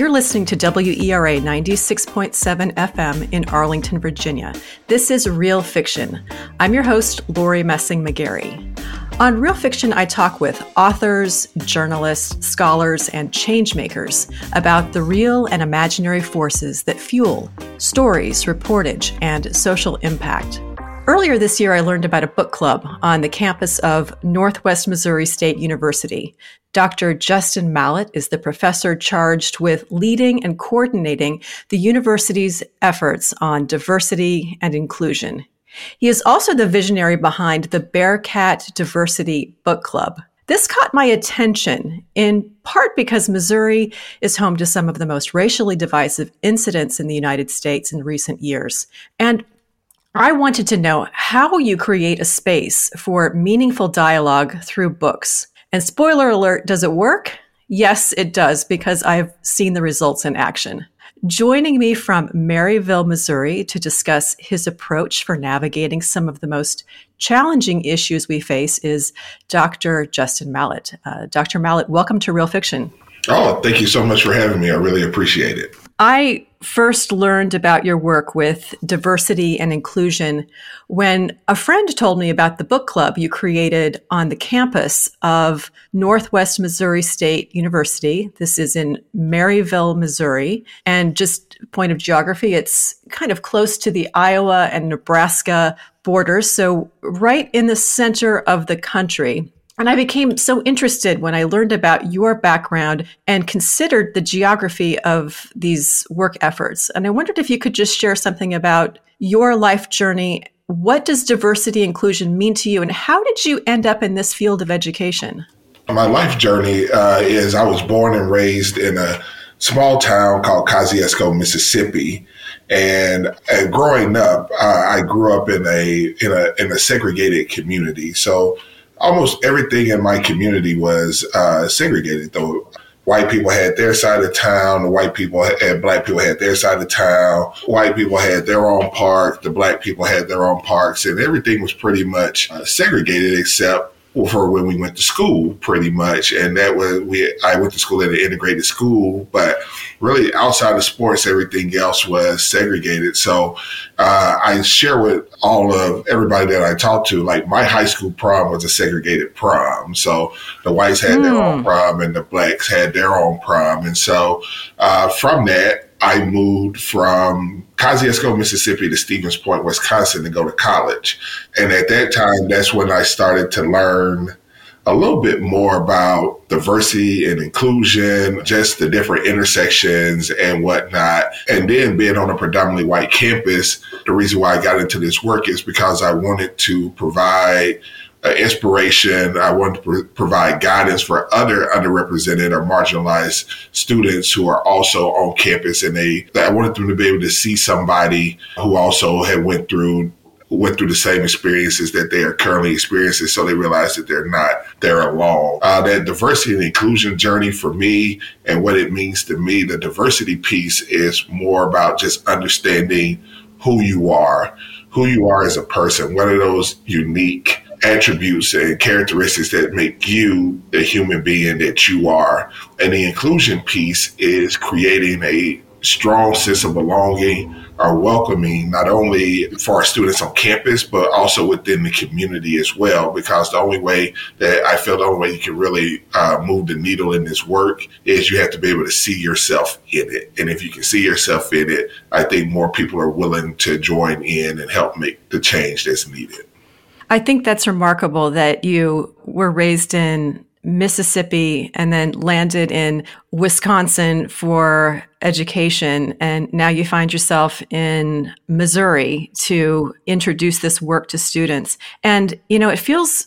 You're listening to WERA 96.7 FM in Arlington, Virginia. This is Real Fiction. I'm your host, Lori Messing McGarry. On Real Fiction, I talk with authors, journalists, scholars, and changemakers about the real and imaginary forces that fuel stories, reportage, and social impact. Earlier this year, I learned about a book club on the campus of Northwest Missouri State University. Dr. Justin Mallett is the professor charged with leading and coordinating the university's efforts on diversity and inclusion. He is also the visionary behind the Bearcat Diversity Book Club. This caught my attention in part because Missouri is home to some of the most racially divisive incidents in the United States in recent years. And I wanted to know how you create a space for meaningful dialogue through books. And spoiler alert, does it work? Yes, it does, because I've seen the results in action. Joining me from Maryville, Missouri to discuss his approach for navigating some of the most challenging issues we face is Dr. Justin Mallett. Uh, Dr. Mallett, welcome to Real Fiction. Oh, thank you so much for having me. I really appreciate it. I first learned about your work with diversity and inclusion when a friend told me about the book club you created on the campus of Northwest Missouri State University. This is in Maryville, Missouri. And just point of geography, it's kind of close to the Iowa and Nebraska borders. So right in the center of the country. And I became so interested when I learned about your background and considered the geography of these work efforts. And I wondered if you could just share something about your life journey. What does diversity inclusion mean to you, and how did you end up in this field of education? My life journey uh, is I was born and raised in a small town called Kosciusko, Mississippi. And, and growing up, uh, I grew up in a in a in a segregated community. So almost everything in my community was uh, segregated. Though white people had their side of town, the white people and black people had their side of town. White people had their own park, the black people had their own parks, and everything was pretty much uh, segregated except for when we went to school, pretty much. And that was we. I went to school at an integrated school, but really outside of sports, everything else was segregated. So uh, I share with all of everybody that I talked to, like my high school prom was a segregated prom. So the whites had mm. their own hmm. prom and the blacks had their own prom, and so uh, from that. I moved from Kosciusko, Mississippi to Stevens Point, Wisconsin to go to college. And at that time, that's when I started to learn a little bit more about diversity and inclusion, just the different intersections and whatnot. And then being on a predominantly white campus, the reason why I got into this work is because I wanted to provide inspiration. I want to pr- provide guidance for other underrepresented or marginalized students who are also on campus, and they. I wanted them to be able to see somebody who also had went through went through the same experiences that they are currently experiencing, so they realize that they're not there alone. Uh, that diversity and inclusion journey for me and what it means to me, the diversity piece is more about just understanding who you are, who you are as a person. What are those unique attributes and characteristics that make you the human being that you are. And the inclusion piece is creating a strong sense of belonging or welcoming, not only for our students on campus, but also within the community as well. Because the only way that I feel the only way you can really uh, move the needle in this work is you have to be able to see yourself in it. And if you can see yourself in it, I think more people are willing to join in and help make the change that's needed. I think that's remarkable that you were raised in Mississippi and then landed in Wisconsin for education. And now you find yourself in Missouri to introduce this work to students. And, you know, it feels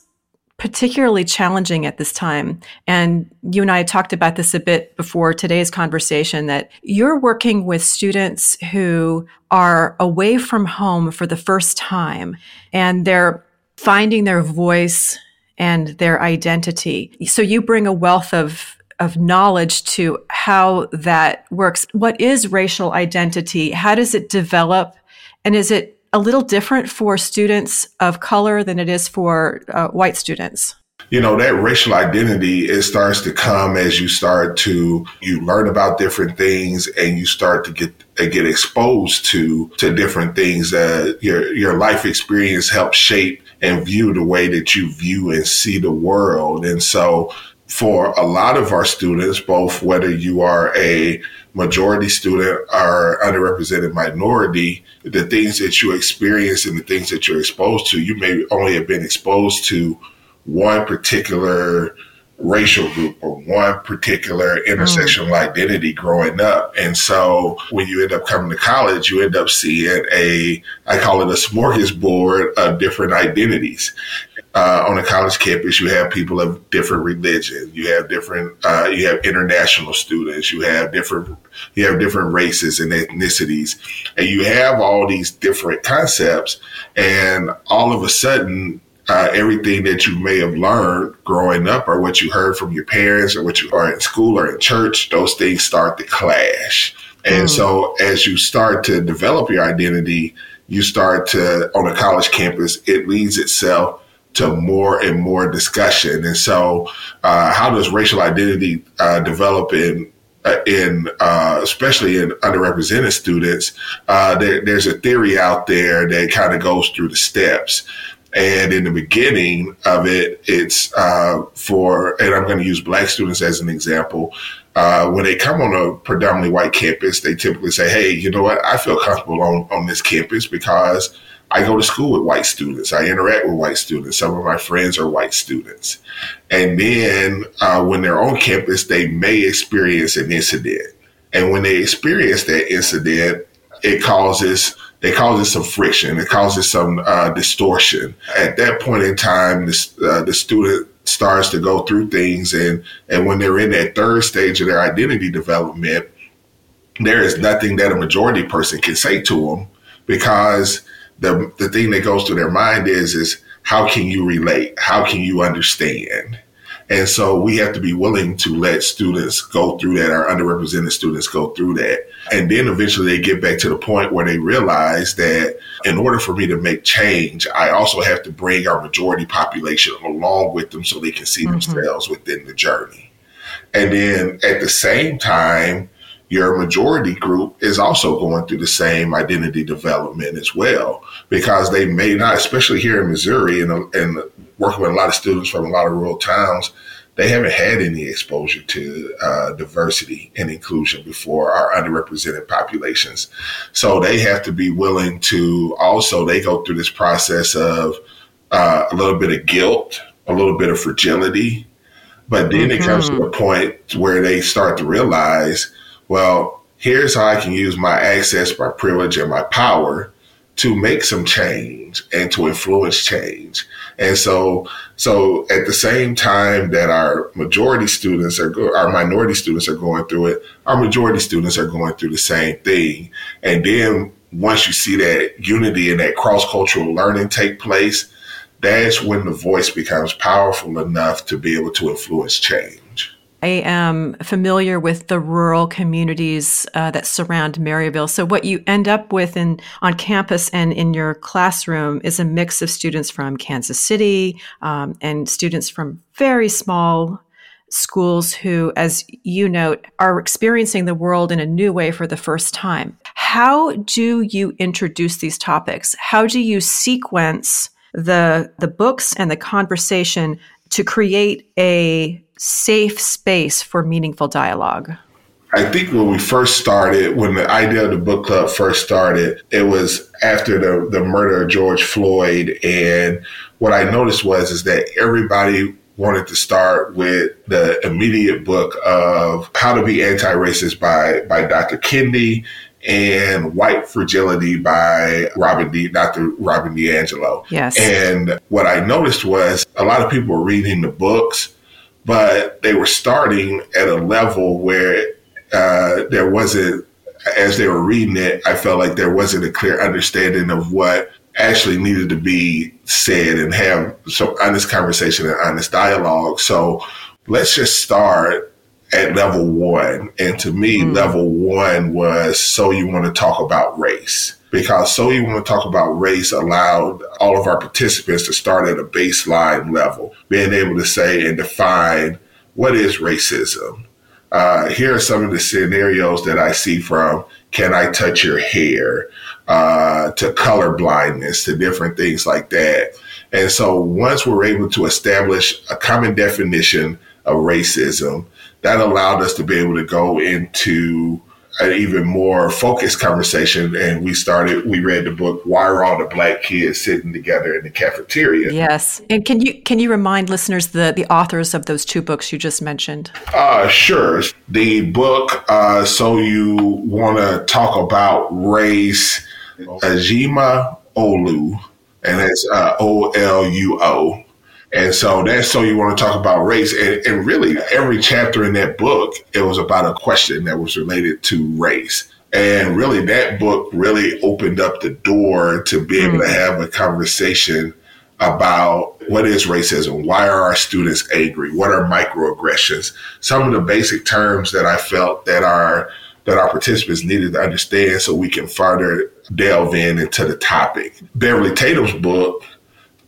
particularly challenging at this time. And you and I talked about this a bit before today's conversation that you're working with students who are away from home for the first time and they're finding their voice and their identity. So you bring a wealth of of knowledge to how that works. What is racial identity? How does it develop? And is it a little different for students of color than it is for uh, white students? you know, that racial identity, it starts to come as you start to, you learn about different things and you start to get, uh, get exposed to, to different things that your, your life experience helps shape and view the way that you view and see the world. And so for a lot of our students, both whether you are a majority student or underrepresented minority, the things that you experience and the things that you're exposed to, you may only have been exposed to one particular racial group or one particular intersectional mm. identity growing up. And so when you end up coming to college, you end up seeing a, I call it a smorgasbord of different identities. Uh, on a college campus, you have people of different religions. You have different, uh, you have international students. You have different, you have different races and ethnicities, and you have all these different concepts. And all of a sudden, uh, everything that you may have learned growing up or what you heard from your parents or what you are in school or in church, those things start to clash. And mm. so as you start to develop your identity, you start to, on a college campus, it leads itself to more and more discussion. And so, uh, how does racial identity uh, develop in uh, in uh, especially in underrepresented students, uh, there, there's a theory out there that kind of goes through the steps. And in the beginning of it, it's uh, for, and I'm going to use black students as an example. Uh, when they come on a predominantly white campus, they typically say, Hey, you know what? I feel comfortable on, on this campus because I go to school with white students. I interact with white students. Some of my friends are white students. And then uh, when they're on campus, they may experience an incident. And when they experience that incident, it causes it causes some friction. It causes some uh, distortion. At that point in time, the, uh, the student starts to go through things, and and when they're in that third stage of their identity development, there is nothing that a majority person can say to them because the the thing that goes through their mind is is how can you relate? How can you understand? And so we have to be willing to let students go through that, our underrepresented students go through that. And then eventually they get back to the point where they realize that in order for me to make change, I also have to bring our majority population along with them so they can see mm-hmm. themselves within the journey. And then at the same time, your majority group is also going through the same identity development as well, because they may not, especially here in Missouri and, and working with a lot of students from a lot of rural towns, they haven't had any exposure to uh, diversity and inclusion before our underrepresented populations. So they have to be willing to also, they go through this process of uh, a little bit of guilt, a little bit of fragility. But then mm-hmm. it comes to a point where they start to realize, well, here's how I can use my access, my privilege, and my power to make some change and to influence change. And so, so at the same time that our majority students are, go- our minority students are going through it, our majority students are going through the same thing. And then once you see that unity and that cross cultural learning take place, that's when the voice becomes powerful enough to be able to influence change. I am familiar with the rural communities uh, that surround Maryville. So what you end up with in on campus and in your classroom is a mix of students from Kansas City um, and students from very small schools who, as you note, are experiencing the world in a new way for the first time. How do you introduce these topics? How do you sequence the the books and the conversation to create a safe space for meaningful dialogue? I think when we first started, when the idea of the book club first started, it was after the, the murder of George Floyd. And what I noticed was is that everybody wanted to start with the immediate book of How to Be Anti-Racist by, by Dr. Kendi and White Fragility by Robin D, Dr. Robin DiAngelo. Yes. And what I noticed was a lot of people were reading the books, but they were starting at a level where uh, there wasn't, as they were reading it, I felt like there wasn't a clear understanding of what actually needed to be said and have some honest conversation and honest dialogue. So let's just start at level one. And to me, mm. level one was so you want to talk about race because So Want to Talk About Race allowed all of our participants to start at a baseline level, being able to say and define what is racism. Uh, here are some of the scenarios that I see from Can I Touch Your Hair uh, to color blindness to different things like that. And so once we're able to establish a common definition of racism, that allowed us to be able to go into an even more focused conversation. And we started, we read the book, Why Are All the Black Kids Sitting Together in the Cafeteria? Yes. And can you can you remind listeners the, the authors of those two books you just mentioned? Uh, sure. The book, uh, So You Want to Talk About Race, Ijeoma Oluo, and it's uh, O L U O. And so that's so you want to talk about race. And, and, really, every chapter in that book, it was about a question that was related to race. And really, that book really opened up the door to be able to hmm. have a conversation about what is racism? Why are our students angry? What are microaggressions? Some of the basic terms that I felt that our that our participants needed to understand so we can further delve in into the topic. Beverly Tatum's book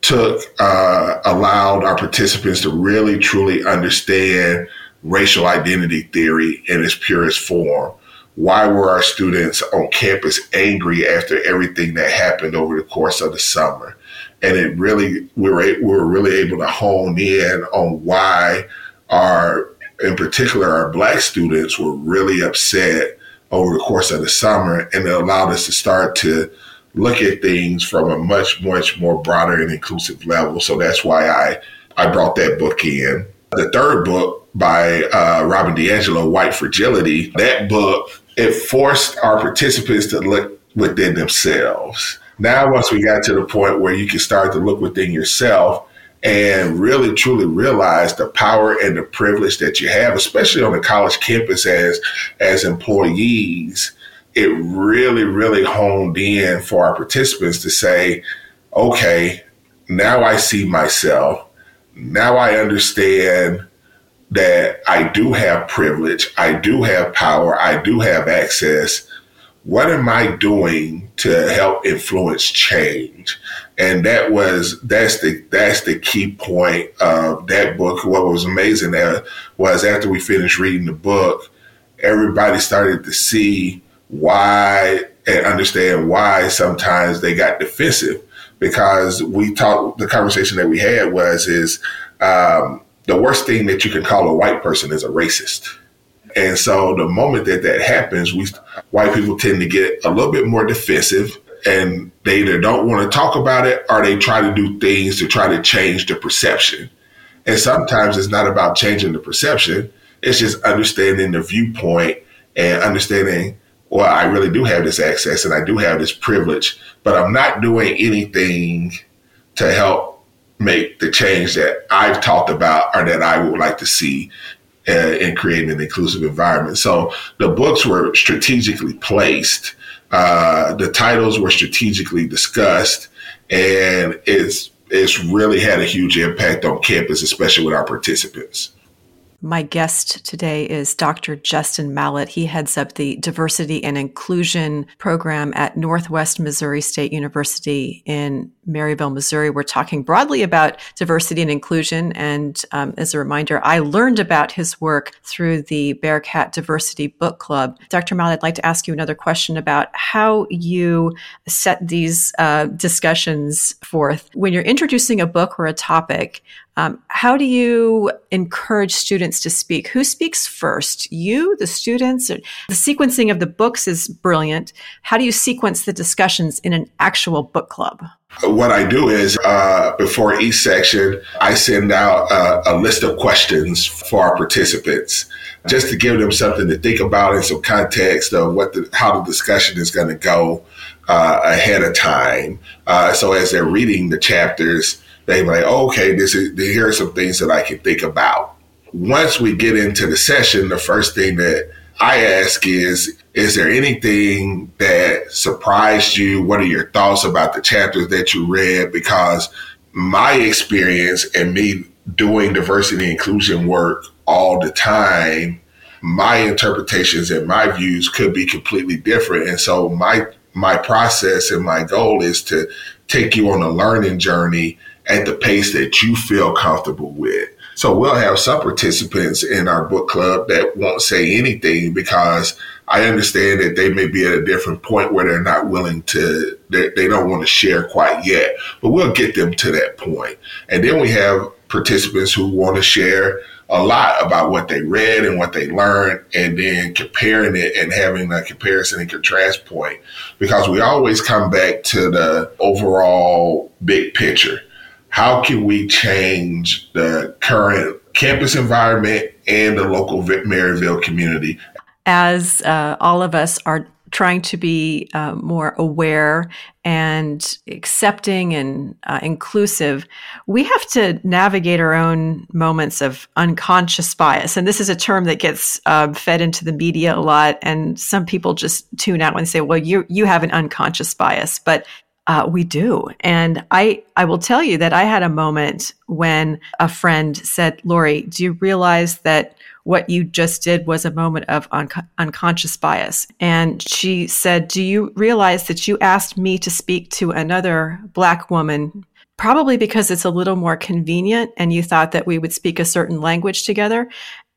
took uh, allowed our participants to really truly understand racial identity theory in its purest form. Why were our students on campus angry after everything that happened over the course of the summer? And it really we were we were really able to hone in on why our in particular our black students were really upset over the course of the summer and it allowed us to start to look at things from a much, much more broader and inclusive level. So that's why I, I brought that book in. The third book by uh, Robin DiAngelo, White Fragility, that book, it forced our participants to look within themselves. Now, once we got to the point where you can start to look within yourself and really truly realize the power and the privilege that you have, especially on the college campus as as employees, it really, really honed in for our participants to say, okay, now I see myself. Now I understand that I do have privilege. I do have power. I do have access. What am I doing to help influence change? And that was that's the that's the key point of that book. What was amazing there was after we finished reading the book, everybody started to see why and understand why sometimes they got defensive because we talked the conversation that we had was is um, the worst thing that you can call a white person is a racist. And so the moment that that happens we white people tend to get a little bit more defensive and they either don't want to talk about it or they try to do things to try to change the perception. And sometimes it's not about changing the perception it's just understanding the viewpoint and understanding well, I really do have this access and I do have this privilege, but I'm not doing anything to help make the change that I've talked about or that I would like to see uh, in creating an inclusive environment. So the books were strategically placed. Uh, the titles were strategically discussed, and it's it's really had a huge impact on campus, especially with our participants. My guest today is Dr. Justin Mallett. He heads up the Diversity and Inclusion program at Northwest Missouri State University in Maryville, Missouri. We're talking broadly about diversity and inclusion. And um, as a reminder, I learned about his work through the Bearcat Diversity Book Club. Dr. Mallett, I'd like to ask you another question about how you set these uh, discussions forth. When you're introducing a book or a topic, um, how do you encourage students to speak? Who speaks first? You, the students? The sequencing of the books is brilliant. How do you sequence the discussions in an actual book club? What I do is uh, before each section, I send out a, a list of questions for our participants just to give them something to think about and some context of what the, how the discussion is going to go uh, ahead of time. Uh, so as they're reading the chapters, they like, oh, okay, this is here are some things that I can think about. Once we get into the session, the first thing that I ask is, is there anything that surprised you? What are your thoughts about the chapters that you read? Because my experience and me doing diversity and inclusion work all the time, my interpretations and my views could be completely different. And so my my process and my goal is to take you on a learning journey at the pace that you feel comfortable with. So we'll have some participants in our book club that won't say anything because I understand that they may be at a different point where they're not willing to, they, don't want to share quite yet, but we'll get them to that point. And then we have participants who want to share a lot about what they read and what they learned and then comparing it and having a comparison and contrast point because we always come back to the overall big picture. How can we change the current campus environment and the local Maryville community? As uh, all of us are trying to be uh, more aware and accepting and uh, inclusive, we have to navigate our own moments of unconscious bias. And this is a term that gets uh, fed into the media a lot. And some people just tune out when they say, well, you, you have an unconscious bias. But uh, we do. And I, I will tell you that I had a moment when a friend said, Lori, do you realize that what you just did was a moment of un- unconscious bias. And she said, Do you realize that you asked me to speak to another Black woman? Probably because it's a little more convenient and you thought that we would speak a certain language together.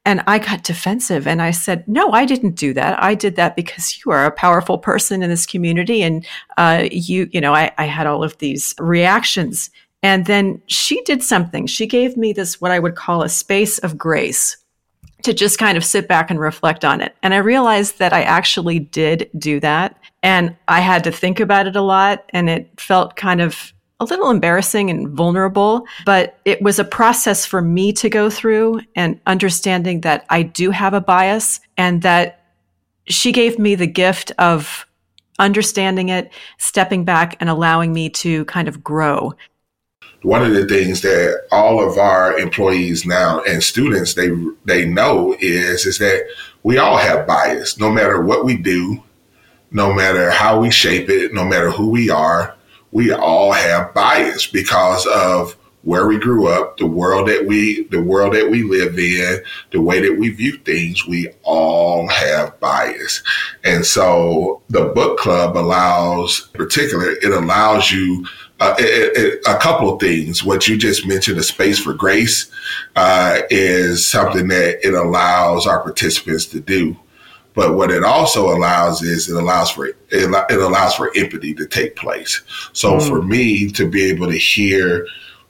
And I got defensive and I said, No, I didn't do that. I did that because you are a powerful person in this community. And uh, you, you know, I, I had all of these reactions. And then she did something. She gave me this, what I would call a space of grace to just kind of sit back and reflect on it. And I realized that I actually did do that. And I had to think about it a lot. And it felt kind of a little embarrassing and vulnerable, but it was a process for me to go through and understanding that I do have a bias and that she gave me the gift of understanding it, stepping back and allowing me to kind of grow. One of the things that all of our employees now and students they they know is is that we all have bias. No matter what we do no matter how we shape it no matter who we are we all have bias because of where we grew up the world that we the world that we live in the way that we view things we all have bias and so the book club allows particular it allows you uh, it, it, a couple of things. What you just mentioned, a space for grace, uh, is something that it allows our participants to do. But what it also allows is it allows for it, it allows for empathy to take place. So mm. for me to be able to hear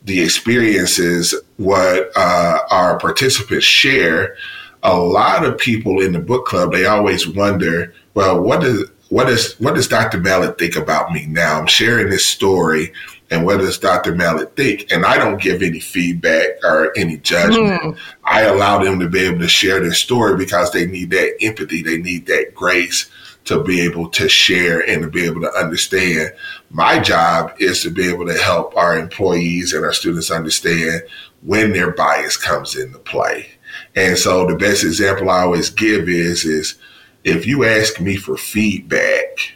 the experiences, what uh, our participants share, a lot of people in the book club they always wonder, well, what does what does what does Dr. Mallett think about me now? I'm sharing this story, and what does Dr. Mallett think? And I don't give any feedback or any judgment. Mm. I allow them to be able to share their story because they need that empathy, they need that grace to be able to share and to be able to understand. My job is to be able to help our employees and our students understand when their bias comes into play. And so the best example I always give is is if you ask me for feedback,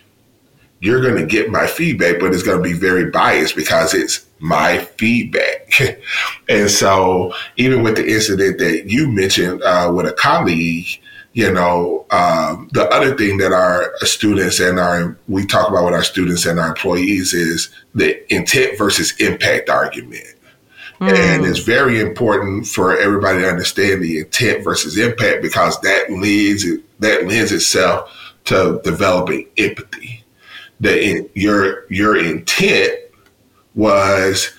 you're going to get my feedback, but it's going to be very biased because it's my feedback. and so, even with the incident that you mentioned uh, with a colleague, you know, um, the other thing that our students and our, we talk about with our students and our employees is the intent versus impact argument. Mm. And it's very important for everybody to understand the intent versus impact because that leads that lends itself to developing empathy. That your your intent was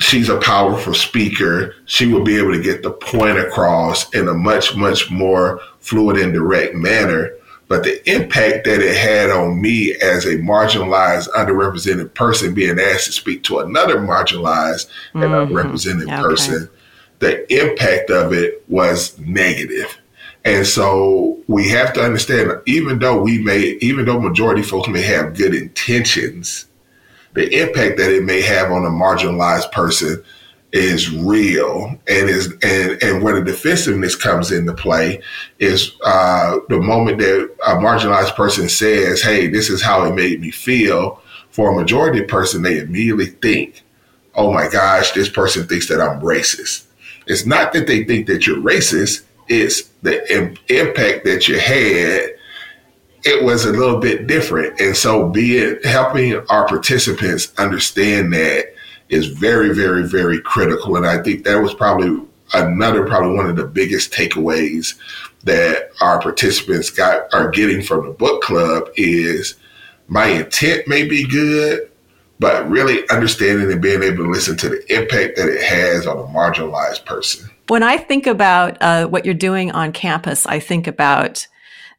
she's a powerful speaker. She will be able to get the point across in a much, much more fluid and direct manner but the impact that it had on me as a marginalized, underrepresented person being asked to speak to another marginalized mm-hmm. and underrepresented okay. person, the impact of it was negative. And so we have to understand, even though we may, even though majority folks may have good intentions, the impact that it may have on a marginalized person is real and is and and where the defensiveness comes into play is uh, the moment that a marginalized person says, "Hey, this is how it made me feel." For a majority person, they immediately think, "Oh my gosh, this person thinks that I'm racist." It's not that they think that you're racist; it's the Im- impact that you had it was a little bit different. And so be it helping our participants understand that is very, very, very critical. And I think that was probably another, probably one of the biggest takeaways that our participants got are getting from the book club is my intent may be good, but really understanding and being able to listen to the impact that it has on a marginalized person. When I think about uh, what you're doing on campus, I think about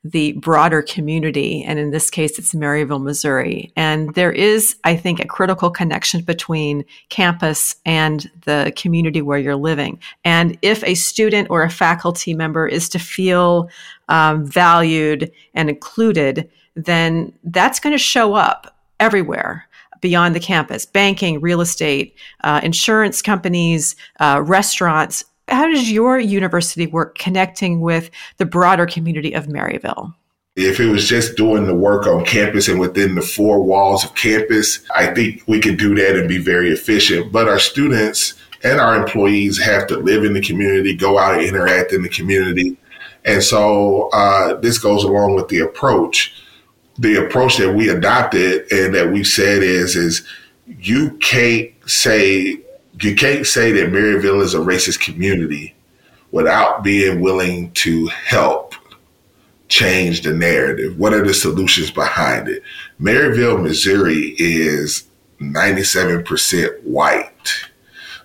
the broader community. And in this case, it's Maryville, Missouri. And there is, I think, a critical connection between campus and the community where you're living. And if a student or a faculty member is to feel um, valued and included, then that's going to show up everywhere beyond the campus banking, real estate, uh, insurance companies, uh, restaurants. How does your university work connecting with the broader community of Maryville? If it was just doing the work on campus and within the four walls of campus, I think we could do that and be very efficient. But our students and our employees have to live in the community, go out and interact in the community. And so uh, this goes along with the approach. The approach that we adopted and that we said is, is you can't say you can't say that Maryville is a racist community without being willing to help change the narrative. What are the solutions behind it? Maryville, Missouri is 97% white.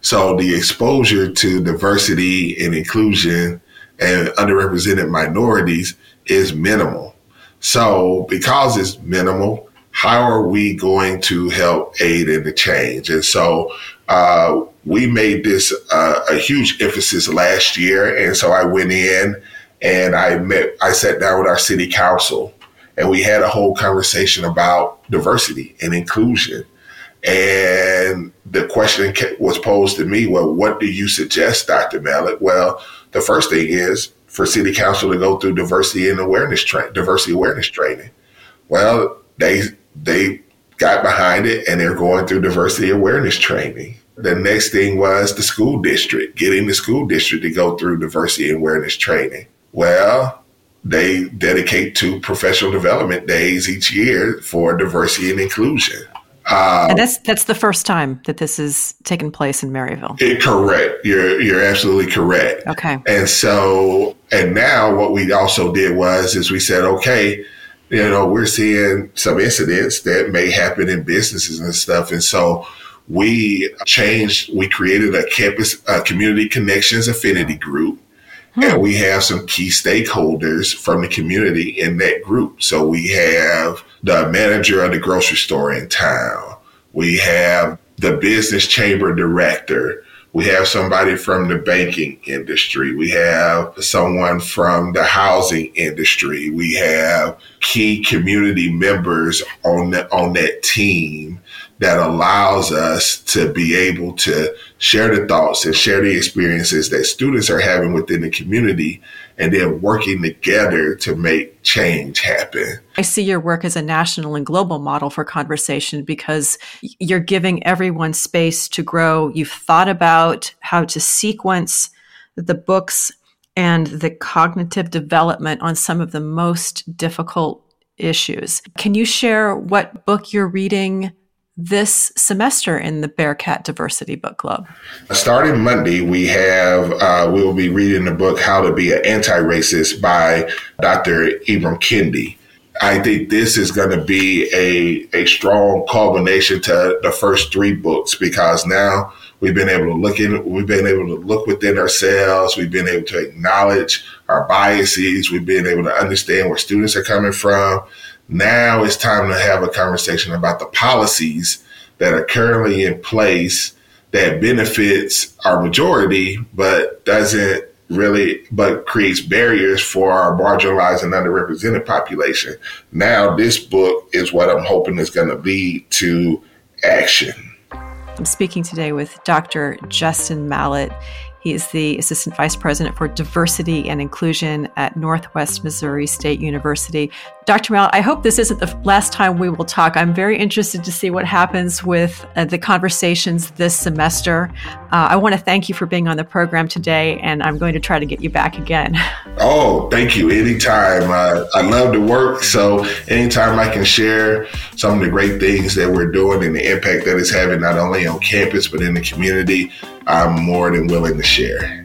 So the exposure to diversity and inclusion and underrepresented minorities is minimal. So because it's minimal, how are we going to help aid in the change? And so uh, we made this uh, a huge emphasis last year, and so I went in and I met. I sat down with our city council, and we had a whole conversation about diversity and inclusion. And the question was posed to me, well, what do you suggest, Dr. Mallett? Well, the first thing is for city council to go through diversity and awareness tra- diversity awareness training. Well, they they got behind it and they're going through diversity awareness training. The next thing was the school district, getting the school district to go through diversity awareness training. Well, they dedicate two professional development days each year for diversity and inclusion. Um, and that's that's the first time that this has taken place in Maryville. It, correct. You're you're absolutely correct. Okay. And so and now what we also did was is we said, okay, you know, we're seeing some incidents that may happen in businesses and stuff. And so we changed, we created a campus uh, community connections affinity group. Hmm. And we have some key stakeholders from the community in that group. So we have the manager of the grocery store in town. We have the business chamber director. We have somebody from the banking industry. We have someone from the housing industry. We have key community members on the, on that team that allows us to be able to share the thoughts and share the experiences that students are having within the community and then working together to make change happen. I see your work as a national and global model for conversation because you're giving everyone space to grow. You've thought about how to sequence the books and the cognitive development on some of the most difficult issues. Can you share what book you're reading this semester in the Bearcat Diversity Book Club? Starting Monday, we have uh, we will be reading the book "How to Be an Anti-Racist" by Dr. Ibram Kendi. I think this is going to be a a strong culmination to the first three books because now we've been able to look in we've been able to look within ourselves we've been able to acknowledge our biases we've been able to understand where students are coming from now it's time to have a conversation about the policies that are currently in place that benefits our majority, but doesn't really, but creates barriers for our marginalized and underrepresented population. Now, this book is what I'm hoping is going to lead to action. I'm speaking today with Dr. Justin Mallett. He is the Assistant Vice President for Diversity and Inclusion at Northwest Missouri State University. Dr. Mallett, I hope this isn't the last time we will talk. I'm very interested to see what happens with uh, the conversations this semester. Uh, I want to thank you for being on the program today, and I'm going to try to get you back again. Oh, thank you. Anytime. Uh, I love to work, so anytime I can share some of the great things that we're doing and the impact that it's having not only on campus but in the community, I'm more than willing to share.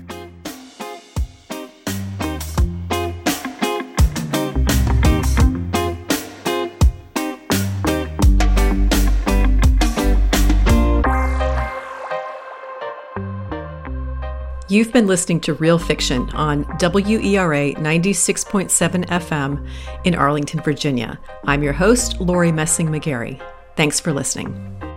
You've been listening to Real Fiction on WERA 96.7 FM in Arlington, Virginia. I'm your host, Lori Messing McGarry. Thanks for listening.